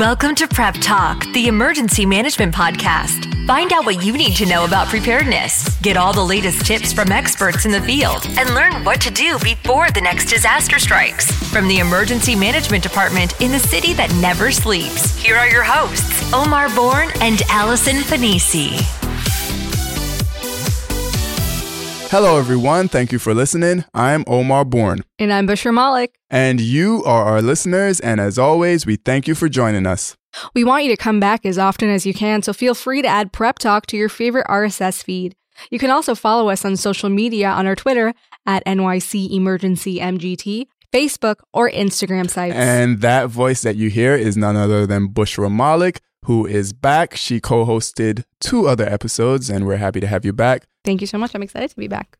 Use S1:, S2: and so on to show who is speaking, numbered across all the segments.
S1: Welcome to Prep Talk, the emergency management podcast. Find out what you need to know about preparedness, get all the latest tips from experts in the field, and learn what to do before the next disaster strikes. From the Emergency Management Department in the city that never sleeps, here are your hosts, Omar Bourne and Allison Pennisi.
S2: Hello, everyone. Thank you for listening. I'm Omar Bourne.
S3: And I'm Bushra Malik.
S2: And you are our listeners. And as always, we thank you for joining us.
S3: We want you to come back as often as you can, so feel free to add Prep Talk to your favorite RSS feed. You can also follow us on social media on our Twitter at NYC Emergency MGT, Facebook, or Instagram sites.
S2: And that voice that you hear is none other than Bushra Malik, who is back. She co hosted two other episodes, and we're happy to have you back.
S3: Thank you so much. I'm excited to be back.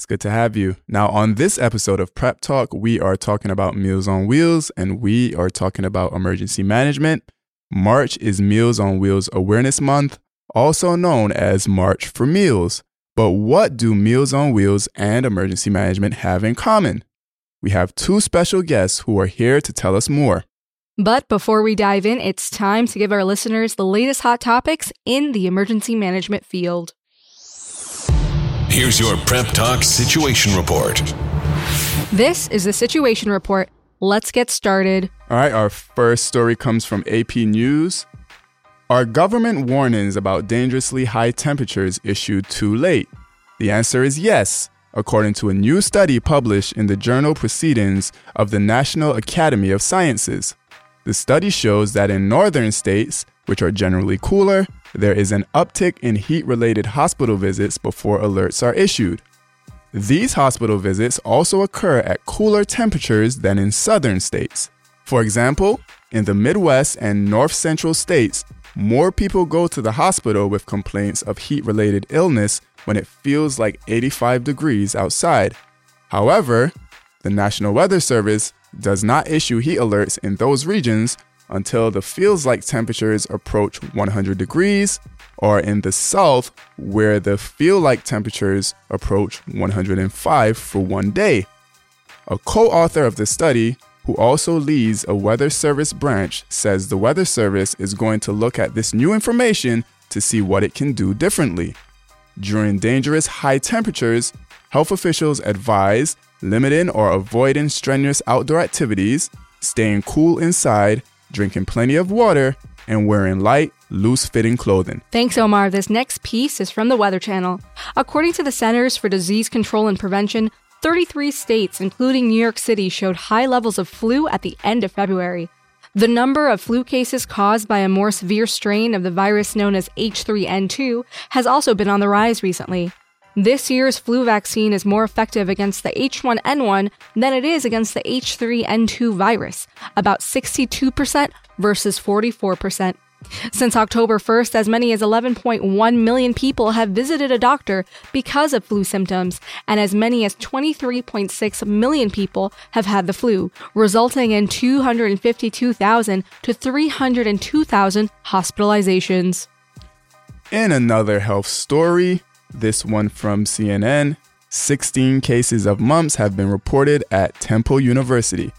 S2: It's good to have you. Now, on this episode of Prep Talk, we are talking about Meals on Wheels and we are talking about emergency management. March is Meals on Wheels Awareness Month, also known as March for Meals. But what do Meals on Wheels and emergency management have in common? We have two special guests who are here to tell us more.
S3: But before we dive in, it's time to give our listeners the latest hot topics in the emergency management field.
S4: Here's your Prep Talk Situation Report.
S3: This is the Situation Report. Let's get started.
S2: All right, our first story comes from AP News. Are government warnings about dangerously high temperatures issued too late? The answer is yes, according to a new study published in the journal Proceedings of the National Academy of Sciences. The study shows that in northern states, which are generally cooler, there is an uptick in heat related hospital visits before alerts are issued. These hospital visits also occur at cooler temperatures than in southern states. For example, in the Midwest and North Central states, more people go to the hospital with complaints of heat related illness when it feels like 85 degrees outside. However, the National Weather Service does not issue heat alerts in those regions until the feels like temperatures approach 100 degrees, or in the south, where the feel like temperatures approach 105 for one day. A co author of the study, who also leads a Weather Service branch, says the Weather Service is going to look at this new information to see what it can do differently. During dangerous high temperatures, health officials advise limiting or avoiding strenuous outdoor activities, staying cool inside, drinking plenty of water, and wearing light, loose fitting clothing.
S3: Thanks, Omar. This next piece is from the Weather Channel. According to the Centers for Disease Control and Prevention, 33 states, including New York City, showed high levels of flu at the end of February. The number of flu cases caused by a more severe strain of the virus known as H3N2 has also been on the rise recently. This year's flu vaccine is more effective against the H1N1 than it is against the H3N2 virus, about 62% versus 44%. Since October 1st, as many as 11.1 million people have visited a doctor because of flu symptoms, and as many as 23.6 million people have had the flu, resulting in 252,000 to 302,000 hospitalizations.
S2: In another health story, this one from CNN 16 cases of mumps have been reported at Temple University.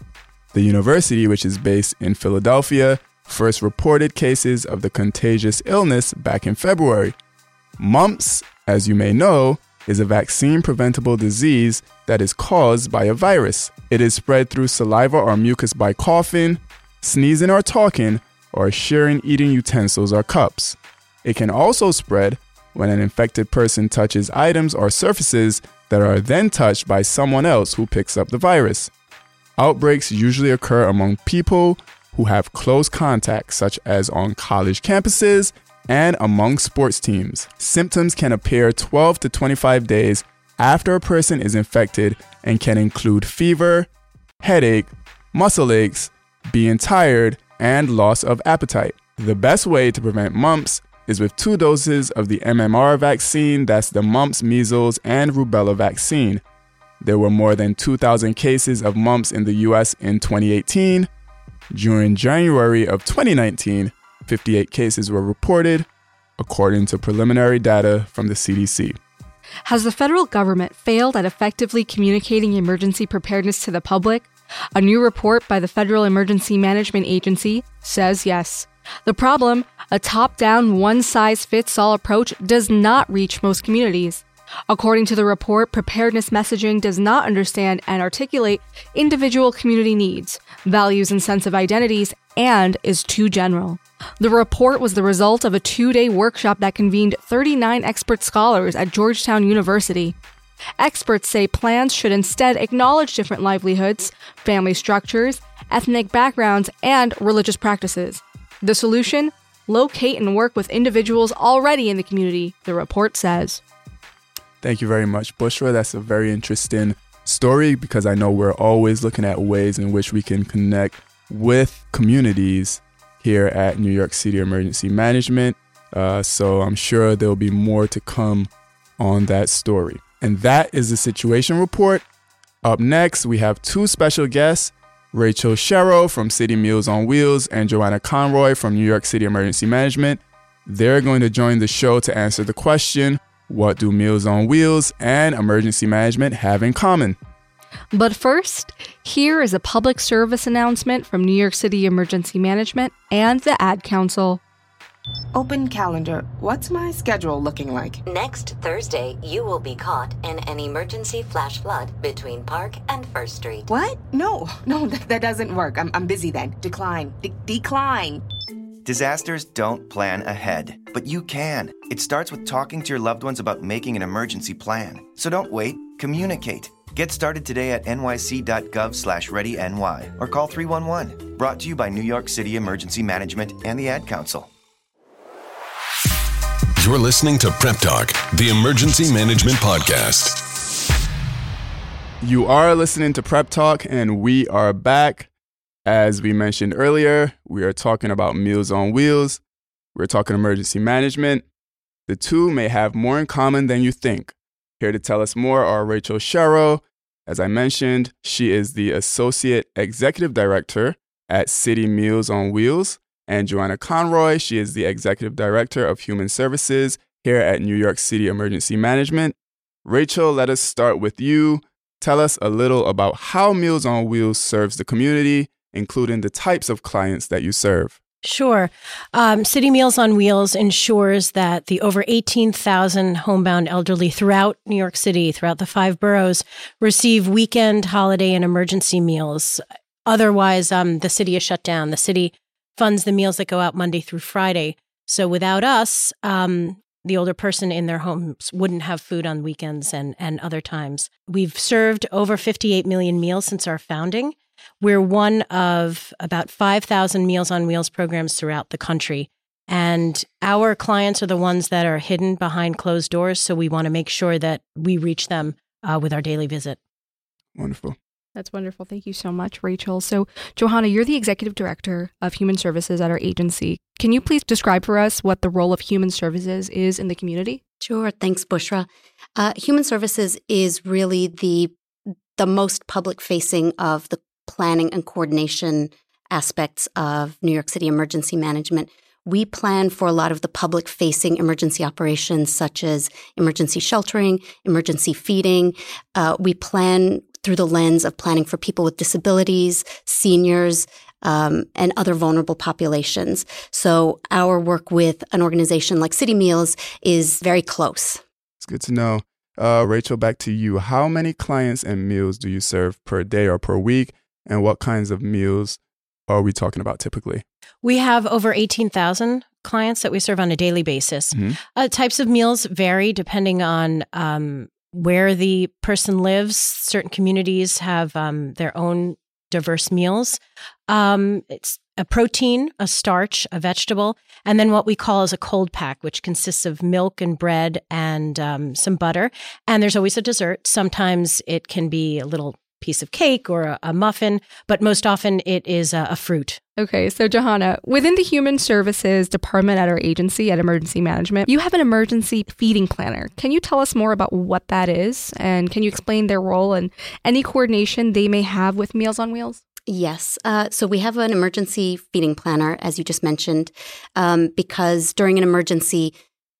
S2: The university, which is based in Philadelphia, first reported cases of the contagious illness back in February. Mumps, as you may know, is a vaccine preventable disease that is caused by a virus. It is spread through saliva or mucus by coughing, sneezing or talking, or sharing eating utensils or cups. It can also spread when an infected person touches items or surfaces that are then touched by someone else who picks up the virus. Outbreaks usually occur among people who have close contact, such as on college campuses and among sports teams. Symptoms can appear 12 to 25 days after a person is infected and can include fever, headache, muscle aches, being tired, and loss of appetite. The best way to prevent mumps is with two doses of the MMR vaccine, that's the mumps, measles, and rubella vaccine. There were more than 2,000 cases of mumps in the US in 2018. During January of 2019, 58 cases were reported, according to preliminary data from the CDC.
S3: Has the federal government failed at effectively communicating emergency preparedness to the public? A new report by the Federal Emergency Management Agency says yes. The problem a top down, one size fits all approach does not reach most communities. According to the report, preparedness messaging does not understand and articulate individual community needs, values, and sense of identities, and is too general. The report was the result of a two day workshop that convened 39 expert scholars at Georgetown University. Experts say plans should instead acknowledge different livelihoods, family structures, ethnic backgrounds, and religious practices. The solution? Locate and work with individuals already in the community, the report says.
S2: Thank you very much, Bushra. That's a very interesting story because I know we're always looking at ways in which we can connect with communities here at New York City Emergency Management. Uh, so I'm sure there'll be more to come on that story. And that is the situation report. Up next, we have two special guests Rachel Sherrow from City Meals on Wheels and Joanna Conroy from New York City Emergency Management. They're going to join the show to answer the question what do Meals on Wheels and emergency management have in common?
S3: But first, here is a public service announcement from New York City Emergency Management and the Ad Council.
S5: Open calendar. What's my schedule looking like?
S6: Next Thursday, you will be caught in an emergency flash flood between Park and First Street.
S5: What? No, no, that, that doesn't work. I'm, I'm busy then. Decline. De- decline.
S7: Disasters don't plan ahead, but you can. It starts with talking to your loved ones about making an emergency plan. So don't wait, communicate. Get started today at nyc.gov slash readyny or call 311. Brought to you by New York City Emergency Management and the Ad Council.
S4: You're listening to Prep Talk, the Emergency Management Podcast.
S2: You are listening to Prep Talk, and we are back. As we mentioned earlier, we are talking about Meals on Wheels. We're talking emergency management. The two may have more in common than you think. Here to tell us more are Rachel Sherrow. As I mentioned, she is the Associate Executive Director at City Meals on Wheels. And Joanna Conroy, she is the Executive Director of Human Services here at New York City Emergency Management. Rachel, let us start with you. Tell us a little about how Meals on Wheels serves the community including the types of clients that you serve.
S8: Sure. Um, City Meals on Wheels ensures that the over 18,000 homebound elderly throughout New York City, throughout the five boroughs, receive weekend, holiday, and emergency meals. Otherwise, um, the city is shut down. The city funds the meals that go out Monday through Friday. So without us, um, the older person in their homes wouldn't have food on weekends and, and other times. We've served over 58 million meals since our founding. We're one of about 5,000 Meals on Wheels programs throughout the country. And our clients are the ones that are hidden behind closed doors. So we want to make sure that we reach them uh, with our daily visit.
S2: Wonderful.
S3: That's wonderful. Thank you so much, Rachel. So, Johanna, you're the executive director of human services at our agency. Can you please describe for us what the role of human services is in the community?
S9: Sure. Thanks, Bushra. Uh, human services is really the the most public facing of the planning and coordination aspects of New York City emergency management. We plan for a lot of the public facing emergency operations, such as emergency sheltering, emergency feeding. Uh, we plan through the lens of planning for people with disabilities, seniors, um, and other vulnerable populations. So our work with an organization like City Meals is very close.
S2: It's good to know. Uh, Rachel, back to you. How many clients and meals do you serve per day or per week? and what kinds of meals are we talking about typically?
S8: We have over 18,000 clients that we serve on a daily basis. Mm-hmm. Uh, types of meals vary depending on um, where the person lives. Certain communities have um, their own diverse meals. Um, it's a protein, a starch, a vegetable, and then what we call as a cold pack, which consists of milk and bread and um, some butter. And there's always a dessert. Sometimes it can be a little piece of cake or a, a muffin, but most often it is a, a fruit.
S3: Okay, so Johanna, within the Human Services Department at our agency at Emergency Management, you have an emergency feeding planner. Can you tell us more about what that is? And can you explain their role and any coordination they may have with Meals on Wheels?
S9: Yes. Uh, so we have an emergency feeding planner, as you just mentioned, um, because during an emergency,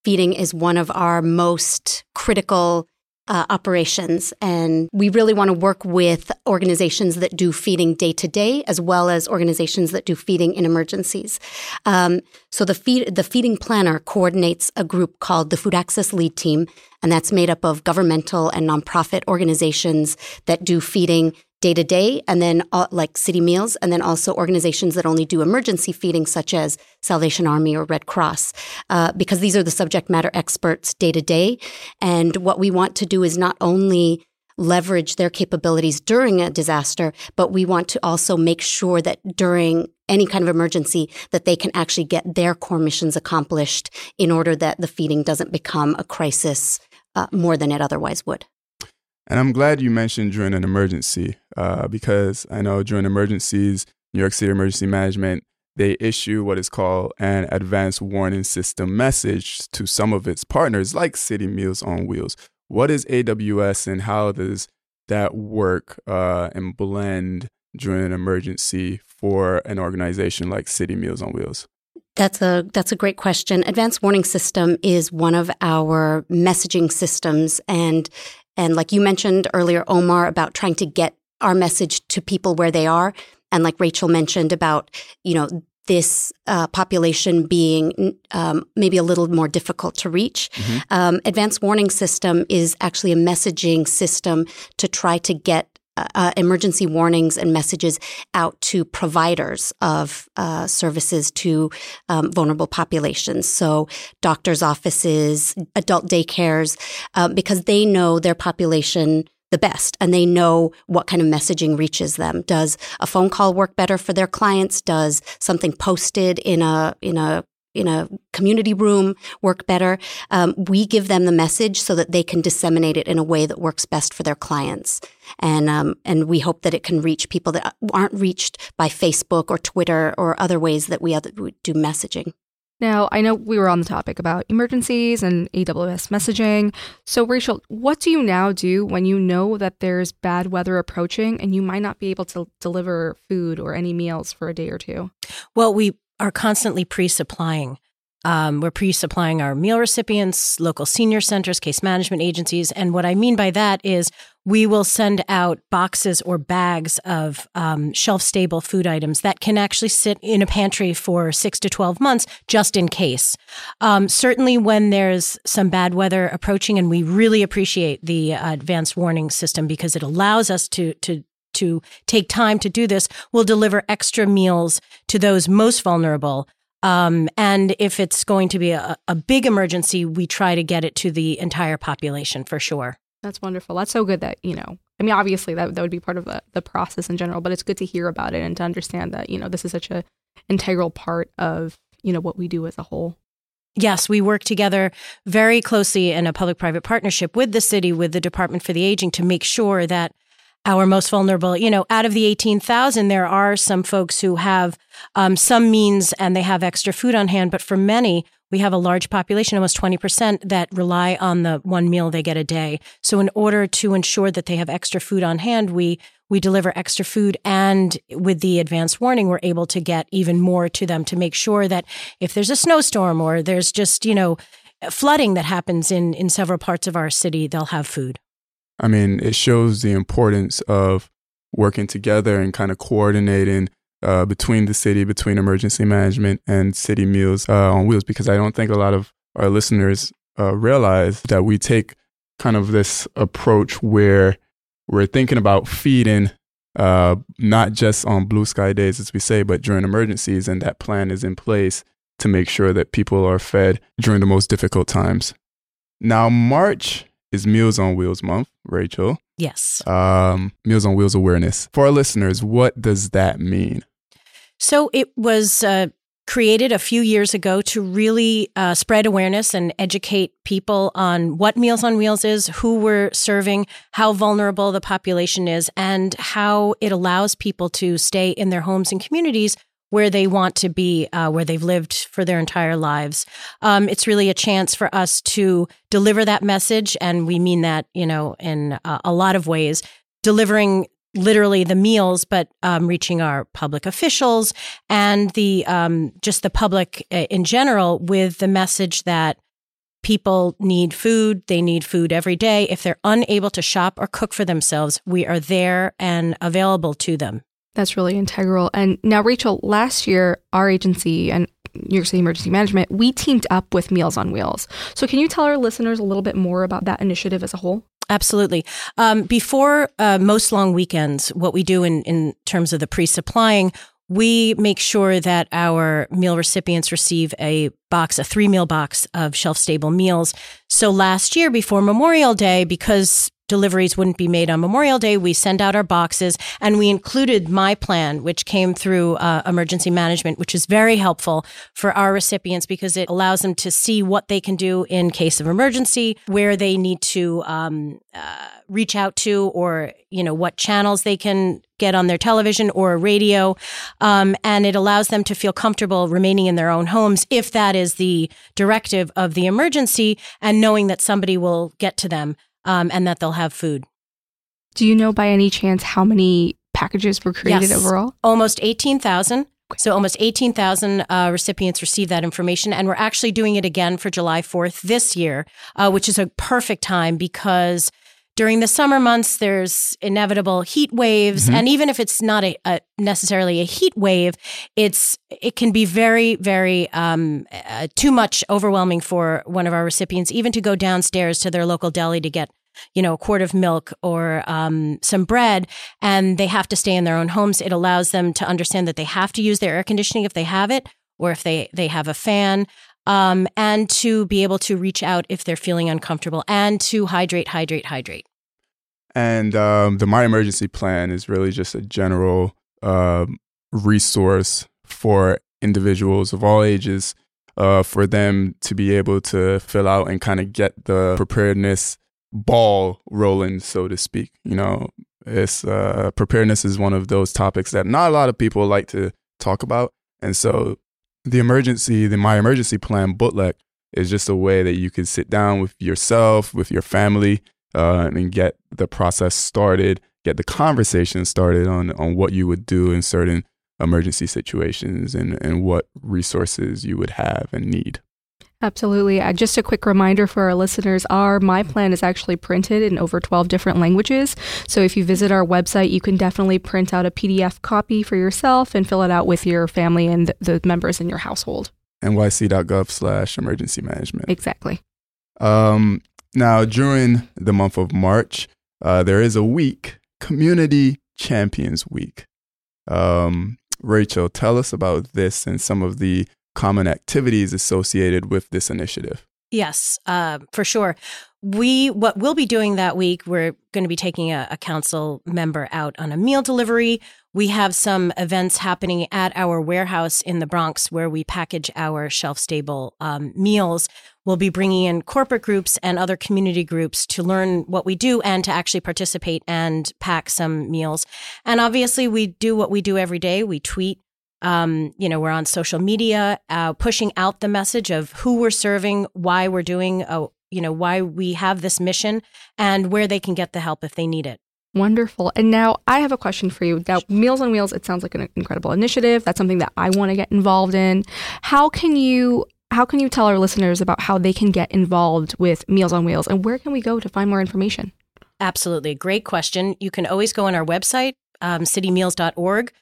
S9: feeding is one of our most critical uh, operations. And we really want to work with organizations that do feeding day to day, as well as organizations that do feeding in emergencies. Um, so the feed, the feeding planner coordinates a group called the Food Access Lead Team, and that's made up of governmental and nonprofit organizations that do feeding day to day, and then uh, like City Meals, and then also organizations that only do emergency feeding, such as Salvation Army or Red Cross, uh, because these are the subject matter experts day to day. And what we want to do is not only leverage their capabilities during a disaster, but we want to also make sure that during any kind of emergency that they can actually get their core missions accomplished in order that the feeding doesn't become a crisis uh, more than it otherwise would.
S2: And I'm glad you mentioned during an emergency uh, because I know during emergencies, New York City Emergency Management, they issue what is called an advanced warning system message to some of its partners, like City Meals on Wheels. What is AWS and how does that work uh, and blend during an emergency for an organization like City Meals on Wheels?
S9: That's a that's a great question. Advanced warning system is one of our messaging systems and and like you mentioned earlier, Omar, about trying to get our message to people where they are. And like Rachel mentioned about, you know, this uh, population being um, maybe a little more difficult to reach. Mm-hmm. Um, advanced warning system is actually a messaging system to try to get uh, emergency warnings and messages out to providers of uh, services to um, vulnerable populations. So, doctors' offices, adult daycares, um, because they know their population the best and they know what kind of messaging reaches them. Does a phone call work better for their clients? Does something posted in a in a in a community room work better. Um, we give them the message so that they can disseminate it in a way that works best for their clients, and um, and we hope that it can reach people that aren't reached by Facebook or Twitter or other ways that we, do messaging.
S3: Now, I know we were on the topic about emergencies and AWS messaging. So, Rachel, what do you now do when you know that there's bad weather approaching and you might not be able to deliver food or any meals for a day or two?
S8: Well, we are constantly pre supplying. Um, we're pre supplying our meal recipients, local senior centers, case management agencies. And what I mean by that is we will send out boxes or bags of um, shelf stable food items that can actually sit in a pantry for six to 12 months just in case. Um, certainly, when there's some bad weather approaching, and we really appreciate the uh, advanced warning system because it allows us to, to to take time to do this we'll deliver extra meals to those most vulnerable. Um, and if it's going to be a, a big emergency, we try to get it to the entire population for sure.
S3: That's wonderful. That's so good that, you know, I mean, obviously that, that would be part of the, the process in general, but it's good to hear about it and to understand that, you know, this is such a integral part of, you know, what we do as a whole.
S8: Yes, we work together very closely in a public private partnership with the city, with the Department for the Aging to make sure that our most vulnerable. You know, out of the 18,000, there are some folks who have um, some means and they have extra food on hand. But for many, we have a large population, almost 20%, that rely on the one meal they get a day. So in order to ensure that they have extra food on hand, we we deliver extra food and with the advance warning we're able to get even more to them to make sure that if there's a snowstorm or there's just you know flooding that happens in in several parts of our city they'll have food
S2: I mean, it shows the importance of working together and kind of coordinating uh, between the city, between emergency management and city meals uh, on wheels, because I don't think a lot of our listeners uh, realize that we take kind of this approach where we're thinking about feeding uh, not just on blue sky days, as we say, but during emergencies, and that plan is in place to make sure that people are fed during the most difficult times. Now, March is Meals on Wheels month, Rachel.
S8: Yes.
S2: Um, Meals on Wheels awareness. For our listeners, what does that mean?
S8: So it was uh, created a few years ago to really uh, spread awareness and educate people on what Meals on Wheels is, who we're serving, how vulnerable the population is, and how it allows people to stay in their homes and communities where they want to be, uh, where they've lived for their entire lives. Um, it's really a chance for us to deliver that message. And we mean that, you know, in uh, a lot of ways, delivering literally the meals, but um, reaching our public officials and the um, just the public uh, in general with the message that people need food. They need food every day. If they're unable to shop or cook for themselves, we are there and available to them.
S3: That's really integral. And now, Rachel, last year, our agency and New York City Emergency Management, we teamed up with Meals on Wheels. So, can you tell our listeners a little bit more about that initiative as a whole?
S8: Absolutely. Um, before uh, most long weekends, what we do in, in terms of the pre supplying, we make sure that our meal recipients receive a box, a three meal box of shelf stable meals. So last year before Memorial Day, because deliveries wouldn't be made on Memorial Day, we send out our boxes and we included my plan, which came through uh, emergency management, which is very helpful for our recipients because it allows them to see what they can do in case of emergency, where they need to um, uh, reach out to, or you know what channels they can get on their television or radio, um, and it allows them to feel comfortable remaining in their own homes if that is the directive of the emergency, and knowing that somebody will get to them um, and that they'll have food.
S3: Do you know by any chance how many packages were created
S8: Yes.
S3: overall?
S8: Almost 18,000. So almost 18,000 uh, recipients received that information. And we're actually doing it again for July 4th this year, uh, which is a perfect time because during the summer months, there's inevitable heat waves.
S10: Mhm.
S8: And even if it's not a, a necessarily a heat wave, it's it can be very, very um, uh, too much overwhelming for one of our recipients, even to go downstairs to their local deli to get you know, a quart of milk or um, some bread, and they have to stay in their own homes. It allows them to understand that they have to use their air conditioning if they have it, or if they they have a fan, um, and to be able to reach out if they're feeling uncomfortable, and to hydrate, hydrate, hydrate.
S2: And um, the My Emergency Plan is really just a general um resource for individuals of all ages uh, for them to be able to fill out and kind of get the preparedness ball rolling, so to speak. You know, it's uh, preparedness is one of those topics that not a lot of people like to talk about, and so the emergency, the My Emergency Plan bootleg is just a way that you can sit down with yourself, with your family, uh, and get the process started, get the conversation started on on what you would do in certain emergency situations and and what resources you would have and need.
S3: Absolutely. Uh, just a quick reminder for our listeners our My Plan is actually printed in over 12 different languages. So if you visit our website, you can definitely print out a PDF copy for yourself and fill it out with your family and the members in your household.
S2: nyc.gov slash emergency management.
S3: Exactly.
S2: Um, now, during the month of March, uh, there is a week, Community Champions Week. Um, Rachel, tell us about this and some of the common activities associated with this initiative.
S8: Yes, uh, for sure. We what we'll be doing that week. We're going to be taking a, a council member out on a meal delivery. We have some events happening at our warehouse in the Bronx where we package our shelf stable um, meals. We'll be bringing in corporate groups and other community groups to learn what we do and to actually participate and pack some meals. And obviously, we do what we do every day. We tweet um, you know, we're on social media, uh, pushing out the message of who we're serving, why we're doing, uh, you know, why we have this mission, and where they can get the help if they need it.
S3: Wonderful. And now I have a question for you. Now, Meals on Wheels, it sounds like an incredible initiative. That's something that I want to get involved in. How can you how can you tell our listeners about how they can get involved with Meals on Wheels and where can we go to find more information?
S8: Absolutely. Great question. You can always go on our website, um, citymeals.org.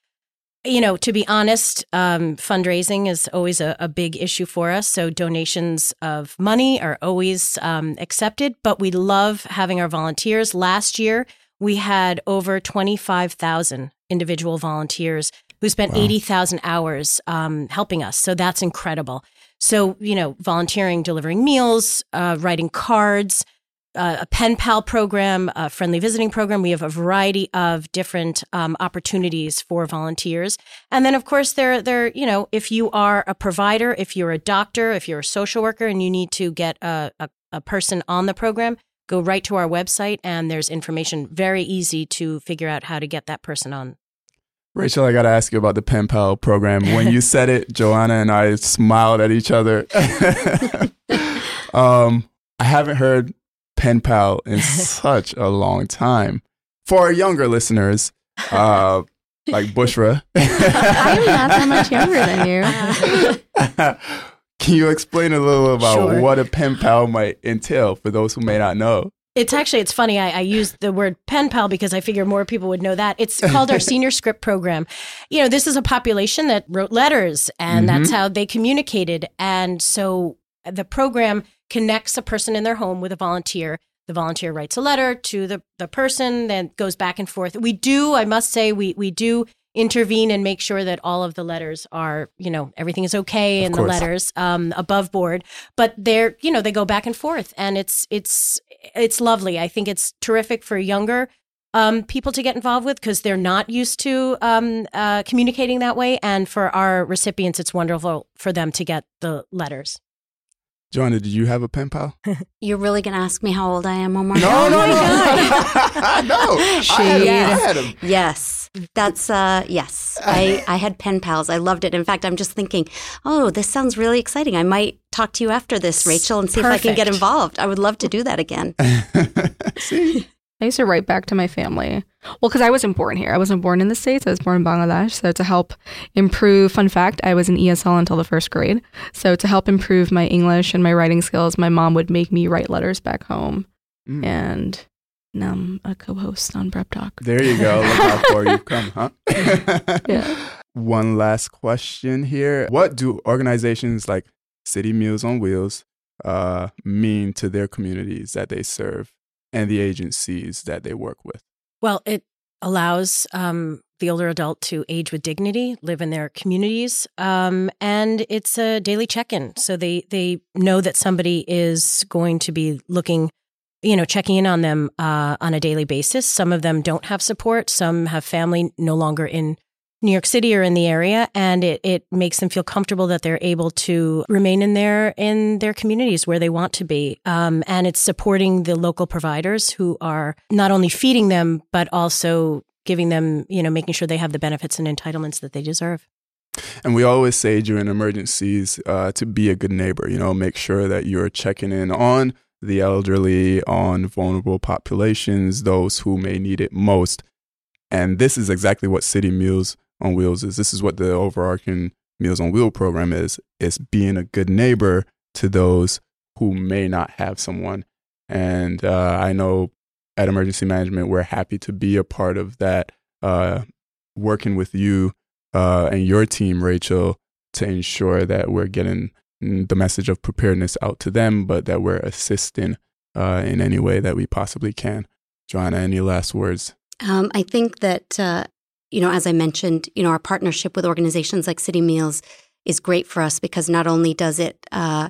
S8: You know, to be honest, um, fundraising is always a, a big issue for us. So donations of money are always um, accepted, but we love having our volunteers. Last year, we had over 25,000 individual volunteers who spent 80,000 hours um, helping us. So that's incredible. So, you know, volunteering, delivering meals, uh, writing cards, uh, a pen pal program, a friendly visiting program. We have a variety of different um, opportunities for volunteers, and then of course there, there, you know, if you are a provider, if you're a doctor, if you're a social worker, and you need to get a, a, a person on the program, go right to our website, and there's information very easy to figure out how to get that person on.
S2: Rachel, I got to ask you about the pen pal program. When you said it, Joanna and I smiled at each other. um, I haven't heard pen pal in such a long time. For our younger listeners, uh, like Bushra,
S3: I'm not that much younger than you.
S2: Can you explain a little about
S8: Sure.
S2: what a pen pal might entail for those who may not know?
S8: It's actually it's funny. I, I use the word pen pal because I figure more people would know that. It's called our senior script program. You know, this is a population that wrote letters, and that's how they communicated. And so the program connects a person in their home with a volunteer. The volunteer writes a letter to the the person, then goes back and forth. We do, I must say, we we do intervene and make sure that all of the letters are, you know, everything is okay in the letters um, above board. But they're, you know, they go back and forth, and it's it's it's lovely. I think it's terrific for younger um, people to get involved with because they're not used to um, uh, communicating that way, and for our recipients, it's wonderful for them to get the letters.
S2: Joanna, did you have a pen pal?
S9: You're really going to ask me how old I am one more
S2: No,
S9: time?
S2: no, no. no. I had, 'em. I had had 'em.
S9: Yes, that's uh yes. I I had pen pals. I loved it. In fact, I'm just thinking, oh, this sounds really exciting. I might talk to you after this, Rachel, and see if I can get involved. I would love to do that again.
S3: I used to write back to my family. Well, because I wasn't born here. I wasn't born in the States. I was born in Bangladesh. So, to help improve, fun fact, I was in ESL until the first grade. So, to help improve my English and my writing skills, my mom would make me write letters back home.
S2: Mm.
S3: And now I'm a co host on Prep Talk.
S2: There you go. Look how far you've come, huh?
S3: Yeah.
S2: One last question here. What do organizations like City Meals on Wheels uh, mean to their communities that they serve and the agencies that they work with?
S8: Well, it allows um, the older adult to age with dignity, live in their communities, um, and it's a daily check-in. So they they know that somebody is going to be looking, you know, checking in on them uh, on a daily basis. Some of them don't have support. Some have family no longer in New York City or in the area, and it it makes them feel comfortable that they're able to remain in their in their communities where they want to be. Um, and it's supporting the local providers who are not only feeding them but also giving them, you know, making sure they have the benefits and entitlements that they deserve.
S2: And we always say during emergencies uh, to be a good neighbor, you know, make sure that you're checking in on the elderly, on vulnerable populations, those who may need it most. And this is exactly what City Meals on Wheels is. This is what the overarching Meals on Wheel program is. It's being a good neighbor to those who may not have someone. And uh, I know at Emergency Management, we're happy to be a part of that, uh, working with you uh, and your team, Rachel, to ensure that we're getting the message of preparedness out to them, but that we're assisting uh, in any way that we possibly can. Joanna, any last words?
S9: Um, I think that, uh, you know, as I mentioned, you know, our partnership with organizations like City Meals is great for us because not only does it uh,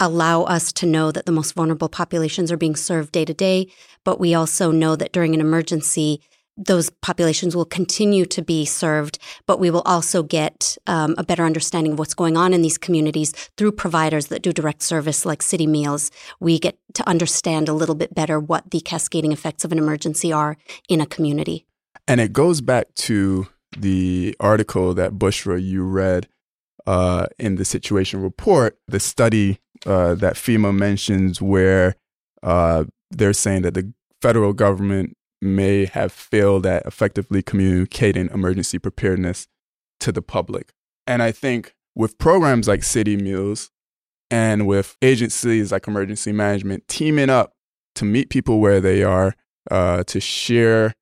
S9: allow us to know that the most vulnerable populations are being served day to day, but we also know that during an emergency, those populations will continue to be served, but we will also get um, a better understanding of what's going on in these communities through providers that do direct service like City Meals. We get to understand a little bit better what the cascading effects of an emergency are in a community.
S2: And it goes back to the article that Bushra you read uh, in the situation report, the study uh, that FEMA mentions, where uh, they're saying that the federal government may have failed at effectively communicating emergency preparedness to the public. And I think with programs like City Meals and with agencies like Emergency Management teaming up to meet people where they are, uh, to share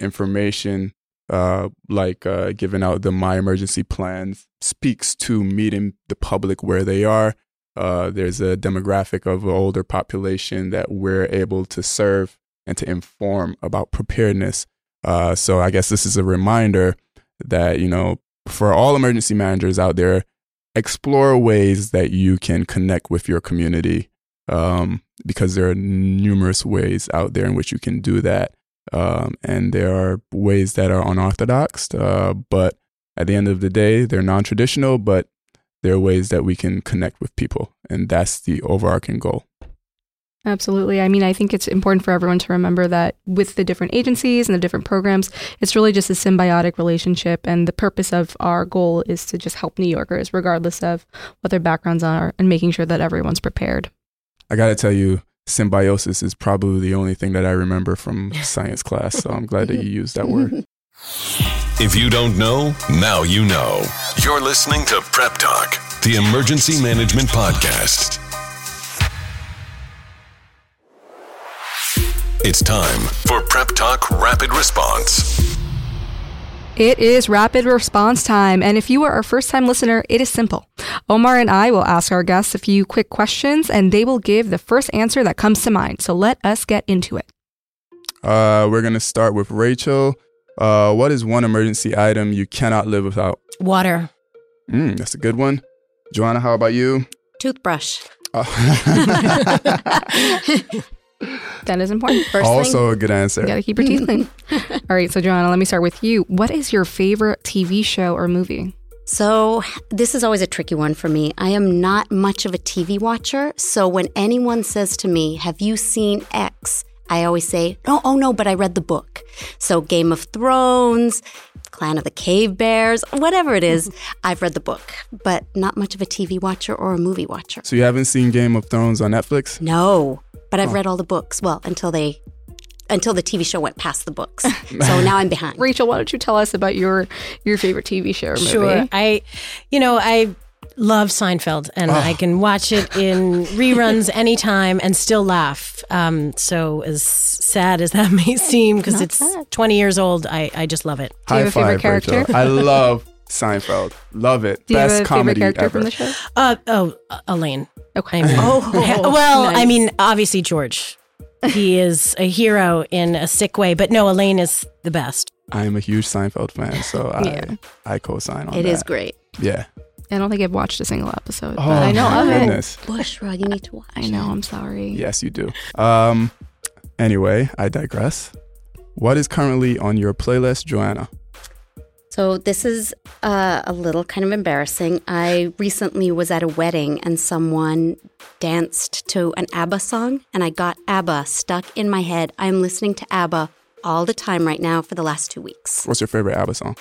S2: information uh, like uh, giving out the My Emergency Plans speaks to meeting the public where they are. Uh, there's a demographic of an older population that we're able to serve and to inform about preparedness. Uh, so I guess this is a reminder that, you know, for all emergency managers out there, explore ways that you can connect with your community um, because there are numerous ways out there in which you can do that. Um, and there are ways that are unorthodox, uh, but at the end of the day, they're non traditional, but there are ways that we can connect with people. And that's the overarching goal.
S3: Absolutely. I mean, I think it's important for everyone to remember that with the different agencies and the different programs, it's really just a symbiotic relationship. And the purpose of our goal is to just help New Yorkers, regardless of what their backgrounds are, and making sure that everyone's prepared.
S2: I got to tell you, symbiosis is probably the only thing that I remember from science class. So I'm glad that you used that word.
S4: If you don't know, now you know. You're listening to Prep Talk. the Emergency Management Podcast. It's time for Prep Talk Rapid Response.
S3: It is rapid response time, and if you are our first time listener, it is simple. Omar and I will ask our guests a few quick questions, and they will give the first answer that comes to mind. So let us get into it.
S2: Uh, we're gonna start with Rachel. Uh, what is one emergency item you cannot live without?
S8: Water.
S2: Mm, that's a good one. Joanna, how about you?
S9: Toothbrush.
S2: Oh.
S3: That is important. First
S2: also
S3: thing,
S2: a good answer.
S3: you got to keep your teeth clean. All right, so Joanna, let me start with you. What is your favorite TV show or movie?
S9: So, this is always a tricky one for me. I am not much of a TV watcher. So, when anyone says to me, Have you seen X? I always say, No, oh no, but I read the book. So, Game of Thrones, Clan of the Cave Bears, whatever it is, I've read the book, but not much of a TV watcher or a movie watcher.
S2: So you haven't seen Game of Thrones on Netflix?
S9: No, but I've oh. read all the books. Well, until they. Until the TV show went past the books. So now I'm behind.
S3: Rachel, why don't you tell us about your your favorite TV show or movie?
S8: Sure. I, you know, I love Seinfeld and I can watch it in reruns anytime and still laugh. Um, so as sad as that may seem, because it's 20 years old, I, I just love it.
S3: Do you have a favorite
S2: five,
S3: character?
S2: Rachel. I love Seinfeld. Love it.
S3: Do you
S2: Best
S3: have a favorite
S2: comedy
S3: character
S2: ever.
S3: from the show?
S8: Uh, oh, Elaine.
S3: Okay.
S8: I mean,
S9: Oh,
S8: well, I mean, obviously George. He is a hero in a sick way, but no, Elaine is the best.
S2: I am a huge Seinfeld fan, so
S3: Yeah.
S2: I I co-sign on
S9: It
S2: that.
S9: is great.
S2: Yeah.
S3: I don't think I've watched a single episode.
S2: Oh,
S3: but I know
S2: my
S3: of it.
S2: goodness.
S9: Bushra, you need to watch.
S3: I know. I'm sorry.
S2: Yes, you do. Um. Anyway, I digress. What is currently on your playlist, Joanna?
S9: So this is uh, a little kind of embarrassing. I recently was at a wedding and someone danced to an ABBA song, and I got ABBA stuck in my head. I'm listening to ABBA all the time right now for the last two weeks.
S2: What's your favorite ABBA song?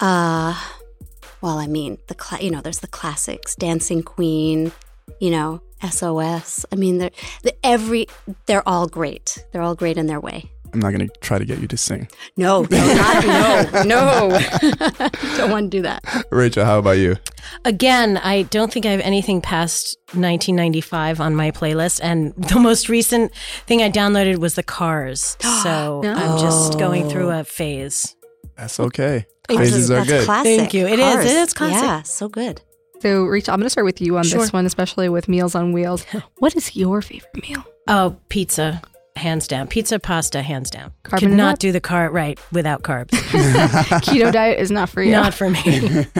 S9: Uh, well, I mean, the cla- you know, there's the classics, Dancing Queen, you know, SOS. I mean, they're, the every they're all great. They're all great in their way.
S2: I'm not gonna try to get you to sing.
S9: No, no, not, no, no. Don't want to do that.
S2: Rachel, how about you?
S8: Again, I don't think I have anything past 1995 on my playlist. And the most recent thing I downloaded was the Cars. So I'm just going through a phase.
S2: That's okay.
S9: Cars
S2: Phases are
S9: that's
S2: good.
S9: Classic.
S8: Thank you. It is.
S9: Cars.
S8: It is classic.
S9: Yeah, so good.
S3: So, Rachel, I'm going to start with you on
S8: Sure.
S3: this one, especially with Meals on Wheels. what is your favorite meal?
S8: Oh, pizza, hands down. Pizza, pasta, hands down.
S3: Carbon
S8: Could not
S3: nut?
S8: do the car right without carbs.
S3: Keto diet is not for you.
S8: Not for me.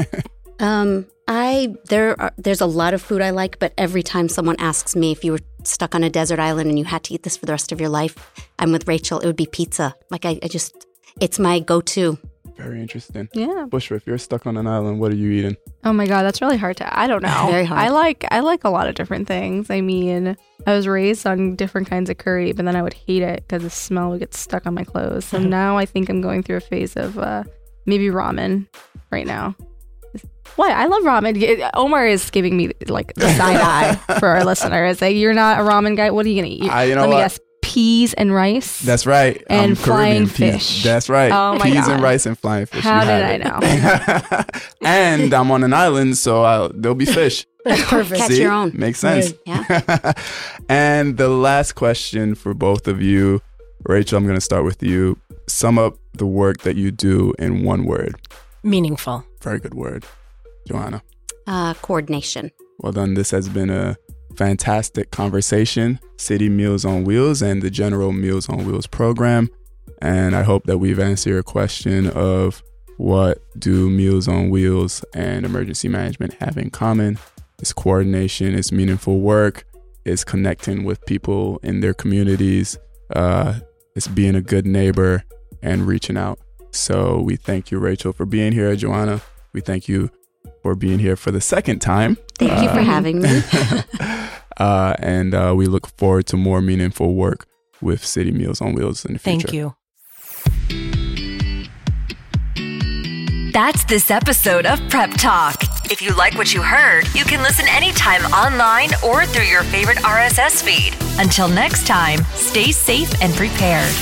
S9: Um, I there are there's a lot of food I like, but every time someone asks me if you were stuck on a desert island and you had to eat this for the rest of your life, I'm with Rachel. It would be pizza. Like I, I just, it's my go-to.
S2: Very interesting.
S3: yeah.
S2: Bushra, if you're stuck on an island, what are you eating?
S3: Oh my god, that's really hard to. I don't know.
S9: Very hard.
S3: I like I like a lot of different things. I mean, I was raised on different kinds of curry, but then I would hate it because the smell would get stuck on my clothes. So now I think I'm going through a phase of uh, maybe ramen right now. What? I love ramen. Omar is giving me like the side eye for our listeners. Like, you're not a ramen guy. What are you gonna eat?
S2: I- you know
S3: Let me
S2: what?
S3: guess. Peas and rice.
S2: That's right.
S3: And
S2: I'm
S3: flying
S2: Caribbean. Peas-
S3: fish.
S2: That's right.
S3: Oh my
S2: Peas
S3: God.
S2: and rice and flying fish.
S3: How
S2: You
S3: did
S2: had
S3: I
S2: know? and I'm on an island, so I'll, there'll be fish.
S8: That's perfect.
S9: Catch
S2: See?
S9: your own.
S2: Makes sense.
S9: Yeah.
S2: and the last question for both of you, Rachel, I'm going to start with you. Sum up the work that you do in one word.
S8: Meaningful.
S2: Very good word. Joanna.
S9: Uh, coordination.
S2: Well done. This has been a fantastic conversation. City Meals on Wheels and the General Meals on Wheels program. And I hope that we've answered your question of what do Meals on Wheels and emergency management have in common? It's coordination, it's meaningful work, it's connecting with people in their communities, uh, it's being a good neighbor and reaching out. So we thank you, Rachel, for being here. Joanna, we thank you for being here for the second time.
S9: Thank you for having me.
S2: uh, and uh, we look forward to more meaningful work with City Meals on Wheels in the future.
S8: Thank you.
S1: That's this episode of Prep Talk. If you like what you heard, you can listen anytime online or through your favorite RSS feed. Until next time, stay safe and prepared.